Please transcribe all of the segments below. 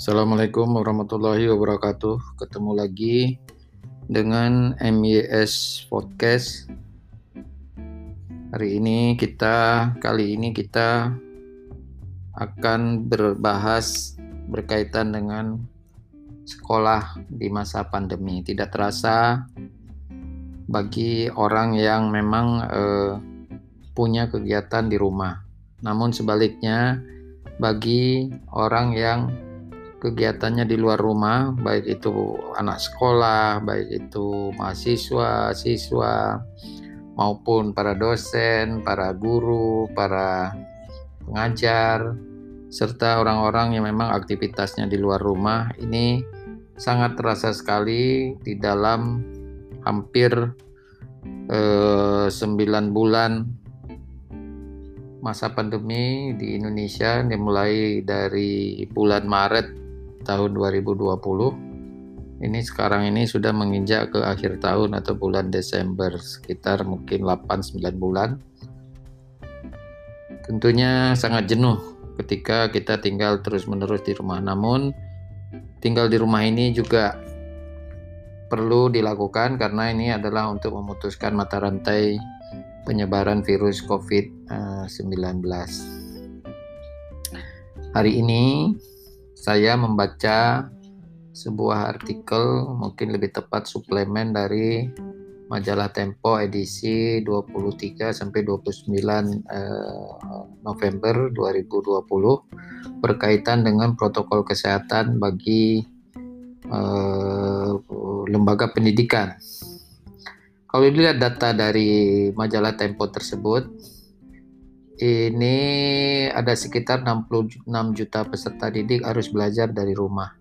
Assalamualaikum warahmatullahi wabarakatuh. Ketemu lagi dengan MYS Podcast. Hari ini kita kali ini kita akan berbahas berkaitan dengan sekolah di masa pandemi. Tidak terasa bagi orang yang memang eh, punya kegiatan di rumah. Namun sebaliknya bagi orang yang kegiatannya di luar rumah, baik itu anak sekolah, baik itu mahasiswa, siswa, maupun para dosen, para guru, para pengajar, serta orang-orang yang memang aktivitasnya di luar rumah ini sangat terasa sekali di dalam hampir eh, 9 bulan masa pandemi di Indonesia dimulai dari bulan Maret tahun 2020 ini sekarang ini sudah menginjak ke akhir tahun atau bulan Desember sekitar mungkin 8-9 bulan. Tentunya sangat jenuh ketika kita tinggal terus-menerus di rumah. Namun tinggal di rumah ini juga perlu dilakukan karena ini adalah untuk memutuskan mata rantai penyebaran virus COVID-19 hari ini saya membaca sebuah artikel mungkin lebih tepat suplemen dari majalah Tempo edisi 23 sampai 29 eh, November 2020 berkaitan dengan protokol kesehatan bagi eh, lembaga pendidikan. Kalau dilihat data dari majalah Tempo tersebut, ini ada sekitar 66 juta peserta didik harus belajar dari rumah.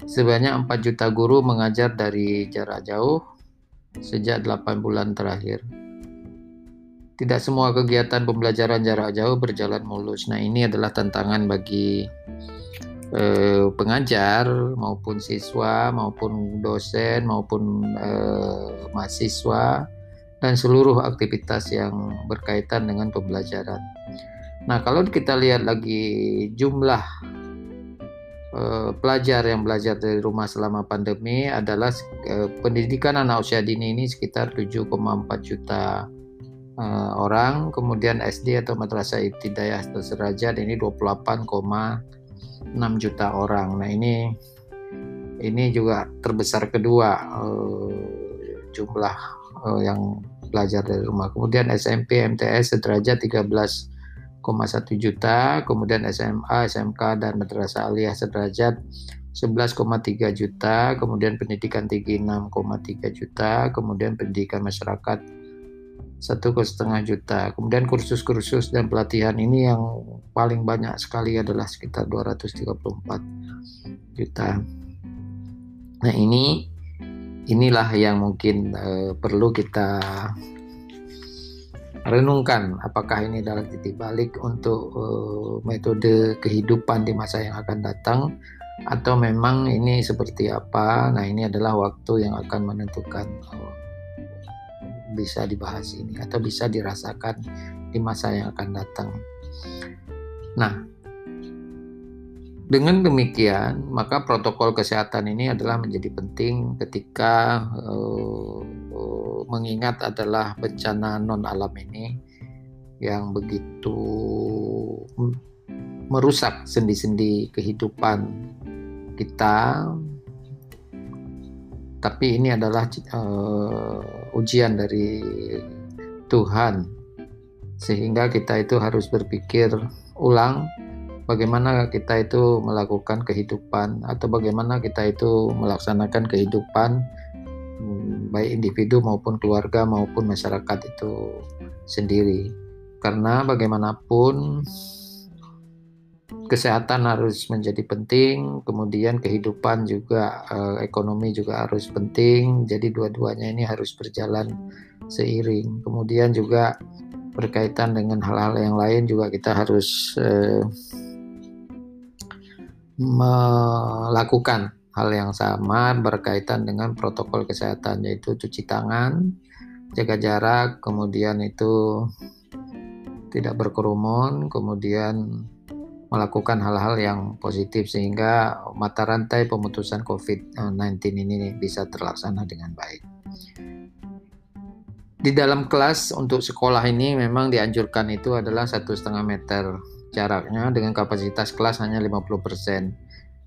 Sebanyak 4 juta guru mengajar dari jarak jauh sejak 8 bulan terakhir. Tidak semua kegiatan pembelajaran jarak jauh berjalan mulus. Nah, ini adalah tantangan bagi eh, pengajar maupun siswa maupun dosen maupun eh, mahasiswa dan seluruh aktivitas yang berkaitan dengan pembelajaran. Nah, kalau kita lihat lagi jumlah eh, pelajar yang belajar dari rumah selama pandemi adalah eh, pendidikan anak usia dini ini sekitar 7,4 juta eh, orang, kemudian SD atau madrasah ibtidayah atau serajat ini 28,6 juta orang. Nah, ini ini juga terbesar kedua eh, jumlah uh, yang belajar dari rumah. Kemudian SMP, MTS sederajat 13,1 juta, kemudian SMA, SMK dan madrasah aliyah sederajat 11,3 juta, kemudian pendidikan tinggi 6,3 juta, kemudian pendidikan masyarakat satu setengah juta. Kemudian kursus-kursus dan pelatihan ini yang paling banyak sekali adalah sekitar 234 juta. Nah ini inilah yang mungkin uh, perlu kita renungkan apakah ini adalah titik balik untuk uh, metode kehidupan di masa yang akan datang atau memang ini seperti apa. Nah ini adalah waktu yang akan menentukan uh, bisa dibahas ini atau bisa dirasakan di masa yang akan datang. Nah dengan demikian, maka protokol kesehatan ini adalah menjadi penting ketika uh, uh, mengingat adalah bencana non alam ini yang begitu merusak sendi-sendi kehidupan kita. Tapi ini adalah uh, ujian dari Tuhan, sehingga kita itu harus berpikir ulang bagaimana kita itu melakukan kehidupan atau bagaimana kita itu melaksanakan kehidupan hmm, baik individu maupun keluarga maupun masyarakat itu sendiri. Karena bagaimanapun kesehatan harus menjadi penting kemudian kehidupan juga eh, ekonomi juga harus penting jadi dua-duanya ini harus berjalan seiring. Kemudian juga berkaitan dengan hal-hal yang lain juga kita harus eh, melakukan hal yang sama berkaitan dengan protokol kesehatan yaitu cuci tangan, jaga jarak, kemudian itu tidak berkerumun, kemudian melakukan hal-hal yang positif sehingga mata rantai pemutusan COVID-19 ini bisa terlaksana dengan baik. Di dalam kelas untuk sekolah ini memang dianjurkan itu adalah satu setengah meter jaraknya dengan kapasitas kelas hanya 50%.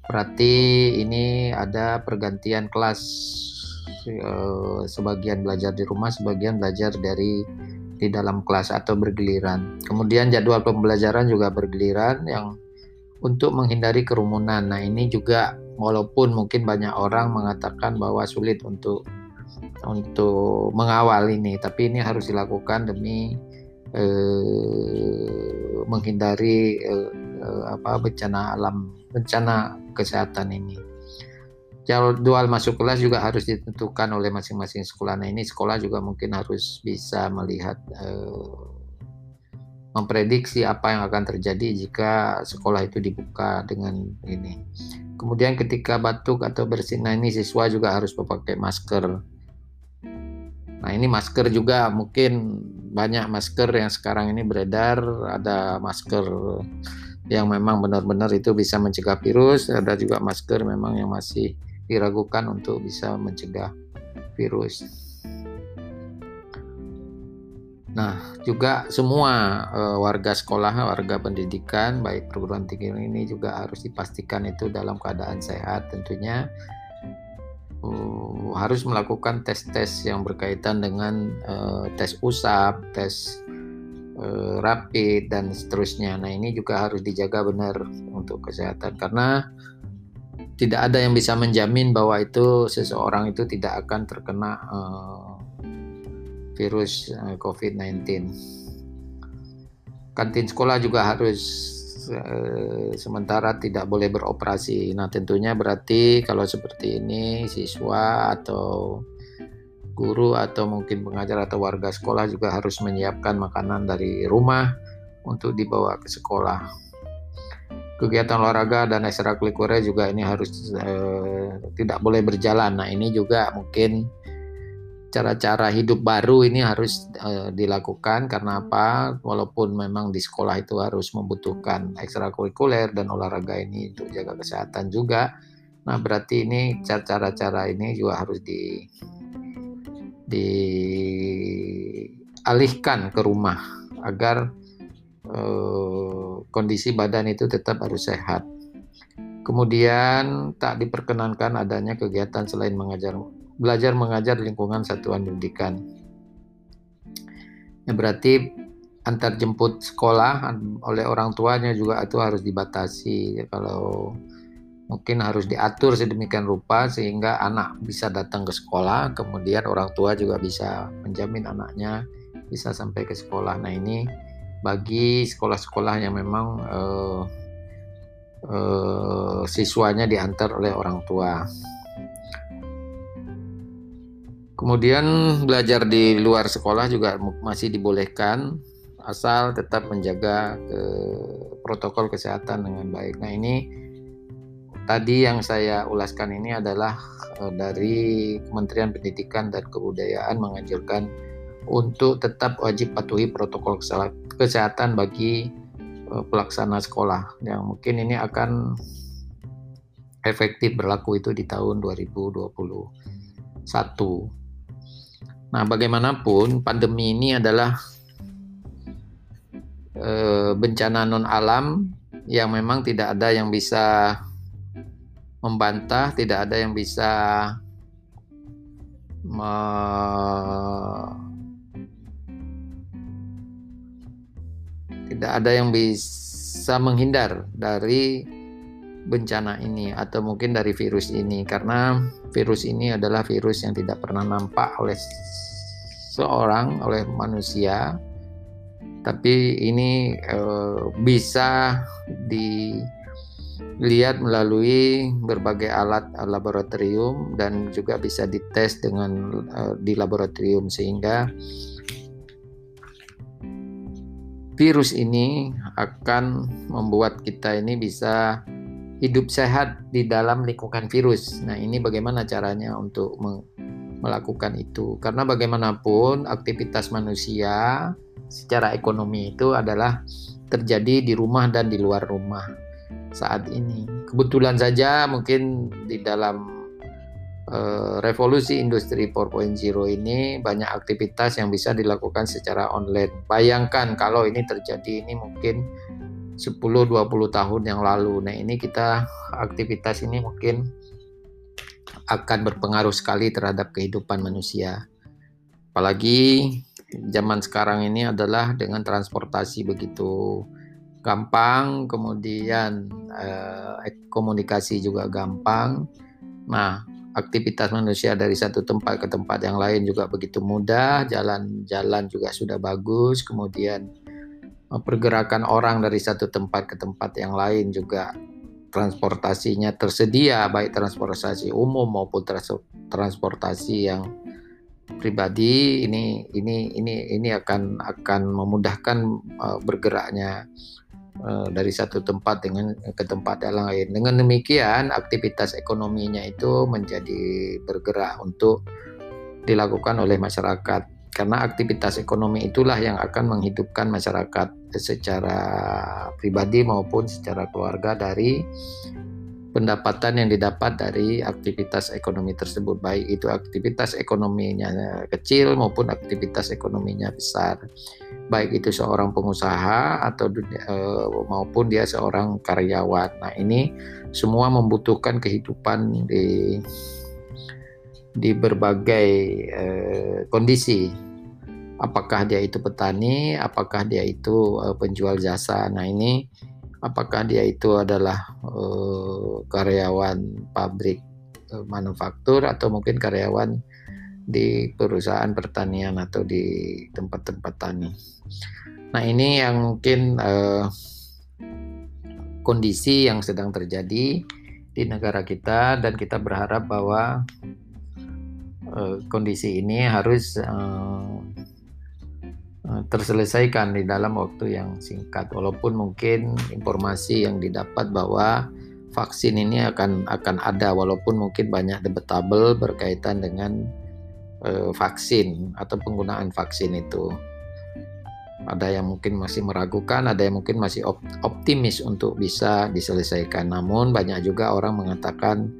Berarti ini ada pergantian kelas eh, sebagian belajar di rumah, sebagian belajar dari di dalam kelas atau bergiliran. Kemudian jadwal pembelajaran juga bergiliran yang untuk menghindari kerumunan. Nah, ini juga walaupun mungkin banyak orang mengatakan bahwa sulit untuk untuk mengawal ini, tapi ini harus dilakukan demi eh, menghindari eh, eh apa bencana alam, bencana kesehatan ini jadwal masuk kelas juga harus ditentukan oleh masing-masing sekolah. Nah ini sekolah juga mungkin harus bisa melihat uh, memprediksi apa yang akan terjadi jika sekolah itu dibuka dengan ini. Kemudian ketika batuk atau bersin, nah ini siswa juga harus memakai masker. Nah ini masker juga mungkin banyak masker yang sekarang ini beredar, ada masker yang memang benar-benar itu bisa mencegah virus, ada juga masker memang yang masih diragukan untuk bisa mencegah virus. Nah, juga semua uh, warga sekolah, warga pendidikan, baik perguruan tinggi ini juga harus dipastikan itu dalam keadaan sehat. Tentunya uh, harus melakukan tes-tes yang berkaitan dengan uh, tes usap, tes uh, rapid dan seterusnya. Nah, ini juga harus dijaga benar untuk kesehatan karena tidak ada yang bisa menjamin bahwa itu seseorang itu tidak akan terkena uh, virus uh, eh, COVID-19. Kantin sekolah juga harus sementara tidak boleh beroperasi. Nah, tentunya berarti kalau seperti ini siswa atau guru atau mungkin pengajar atau warga sekolah juga harus menyiapkan makanan dari rumah untuk dibawa ke sekolah kegiatan olahraga dan ekstrakurikuler juga ini harus eh, tidak boleh berjalan. Nah, ini juga mungkin cara-cara hidup baru ini harus eh, dilakukan karena apa? Walaupun memang di sekolah itu harus membutuhkan ekstrakurikuler dan olahraga ini untuk jaga kesehatan juga. Nah, berarti ini cara-cara ini juga harus di dialihkan ke rumah agar Eh, kondisi badan itu tetap harus sehat. Kemudian tak diperkenankan adanya kegiatan selain mengajar belajar mengajar di lingkungan satuan pendidikan. Ya, berarti antar jemput sekolah oleh orang tuanya juga itu harus dibatasi. Kalau mungkin harus diatur sedemikian rupa sehingga anak bisa datang ke sekolah, kemudian orang tua juga bisa menjamin anaknya bisa sampai ke sekolah. Nah ini bagi sekolah-sekolah yang memang uh, uh, siswanya diantar oleh orang tua. Kemudian belajar di luar sekolah juga masih dibolehkan asal tetap menjaga ke protokol kesehatan dengan baik. Nah ini tadi yang saya ulaskan ini adalah uh, dari Kementerian Pendidikan dan Kebudayaan menganjurkan untuk tetap wajib patuhi protokol kesehatan bagi uh, pelaksana sekolah yang mungkin ini akan efektif berlaku itu di tahun 2021. Nah, bagaimanapun pandemi ini adalah uh, bencana non alam yang memang tidak ada yang bisa membantah, tidak ada yang bisa me tidak ada yang bisa menghindar dari bencana ini atau mungkin dari virus ini. Karena virus ini adalah virus yang tidak pernah nampak oleh seorang oleh manusia. Tapi ini e, bisa dilihat melalui berbagai alat laboratorium dan juga bisa dites dengan e, di laboratorium. Sehingga virus ini akan membuat kita ini bisa hidup sehat di dalam lingkungan virus. Nah, ini bagaimana caranya untuk melakukan itu? Karena bagaimanapun aktivitas manusia secara ekonomi itu adalah terjadi di rumah dan di luar rumah saat ini. Kebetulan saja mungkin di dalam uh, revolusi industri 4.0 ini banyak aktivitas yang bisa dilakukan secara online. Bayangkan kalau ini terjadi ini mungkin 10 20 tahun yang lalu. Nah, ini kita aktivitas ini mungkin akan berpengaruh sekali terhadap kehidupan manusia. Apalagi zaman sekarang ini adalah dengan transportasi begitu gampang, kemudian eh, komunikasi juga gampang. Nah, aktivitas manusia dari satu tempat ke tempat yang lain juga begitu mudah, jalan-jalan juga sudah bagus, kemudian pergerakan orang dari satu tempat ke tempat yang lain juga. Transportasinya tersedia baik transportasi umum maupun transportasi yang pribadi. Ini ini ini ini akan akan memudahkan uh, bergeraknya uh, dari satu tempat dengan ke tempat yang lain. Dengan demikian aktivitas ekonominya itu menjadi bergerak untuk dilakukan oleh masyarakat karena aktivitas ekonomi itulah yang akan menghidupkan masyarakat secara pribadi maupun secara keluarga dari pendapatan yang didapat dari aktivitas ekonomi tersebut. Baik itu aktivitas ekonominya kecil maupun aktivitas ekonominya besar. Baik itu seorang pengusaha atau uh, maupun dia seorang karyawan. Nah ini semua membutuhkan kehidupan di di berbagai uh, kondisi apakah dia itu petani apakah dia itu uh, penjual jasa nah ini apakah dia itu adalah uh, karyawan pabrik uh, manufaktur atau mungkin karyawan di perusahaan pertanian atau di tempat-tempat tani. Nah ini yang mungkin uh, kondisi yang sedang terjadi di negara kita dan kita berharap bahwa uh, kondisi ini harus uh, Eh, terselesaikan di dalam waktu yang singkat. Walaupun mungkin informasi yang didapat bahwa vaksin ini akan akan ada walaupun mungkin banyak debatable berkaitan dengan uh, vaksin atau penggunaan vaksin itu. Ada yang mungkin masih meragukan ada yang mungkin masih optimis untuk bisa diselesaikan. Namun banyak juga orang mengatakan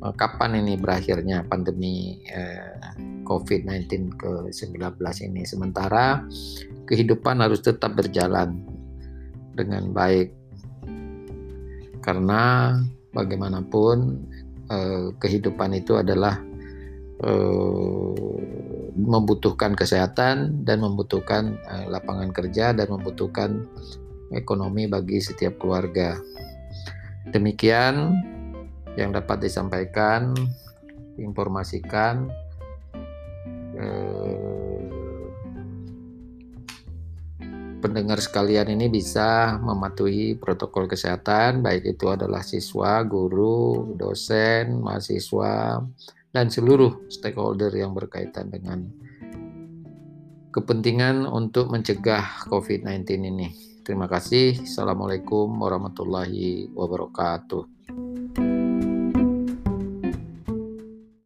kapan ini berakhirnya pandemi uh, COVID-19 ke-19 ini. Sementara kehidupan harus tetap berjalan dengan baik. Karena bagaimanapun eh, kehidupan itu adalah eh, membutuhkan kesehatan dan membutuhkan eh, lapangan kerja dan membutuhkan ekonomi bagi setiap keluarga. Demikian yang dapat disampaikan, informasikan pendengar sekalian ini bisa mematuhi protokol kesehatan, baik itu adalah siswa, guru, dosen, mahasiswa, dan seluruh stakeholder yang berkaitan dengan kepentingan untuk mencegah COVID-19 ini. Terima kasih. Assalamualaikum warahmatullahi wabarakatuh.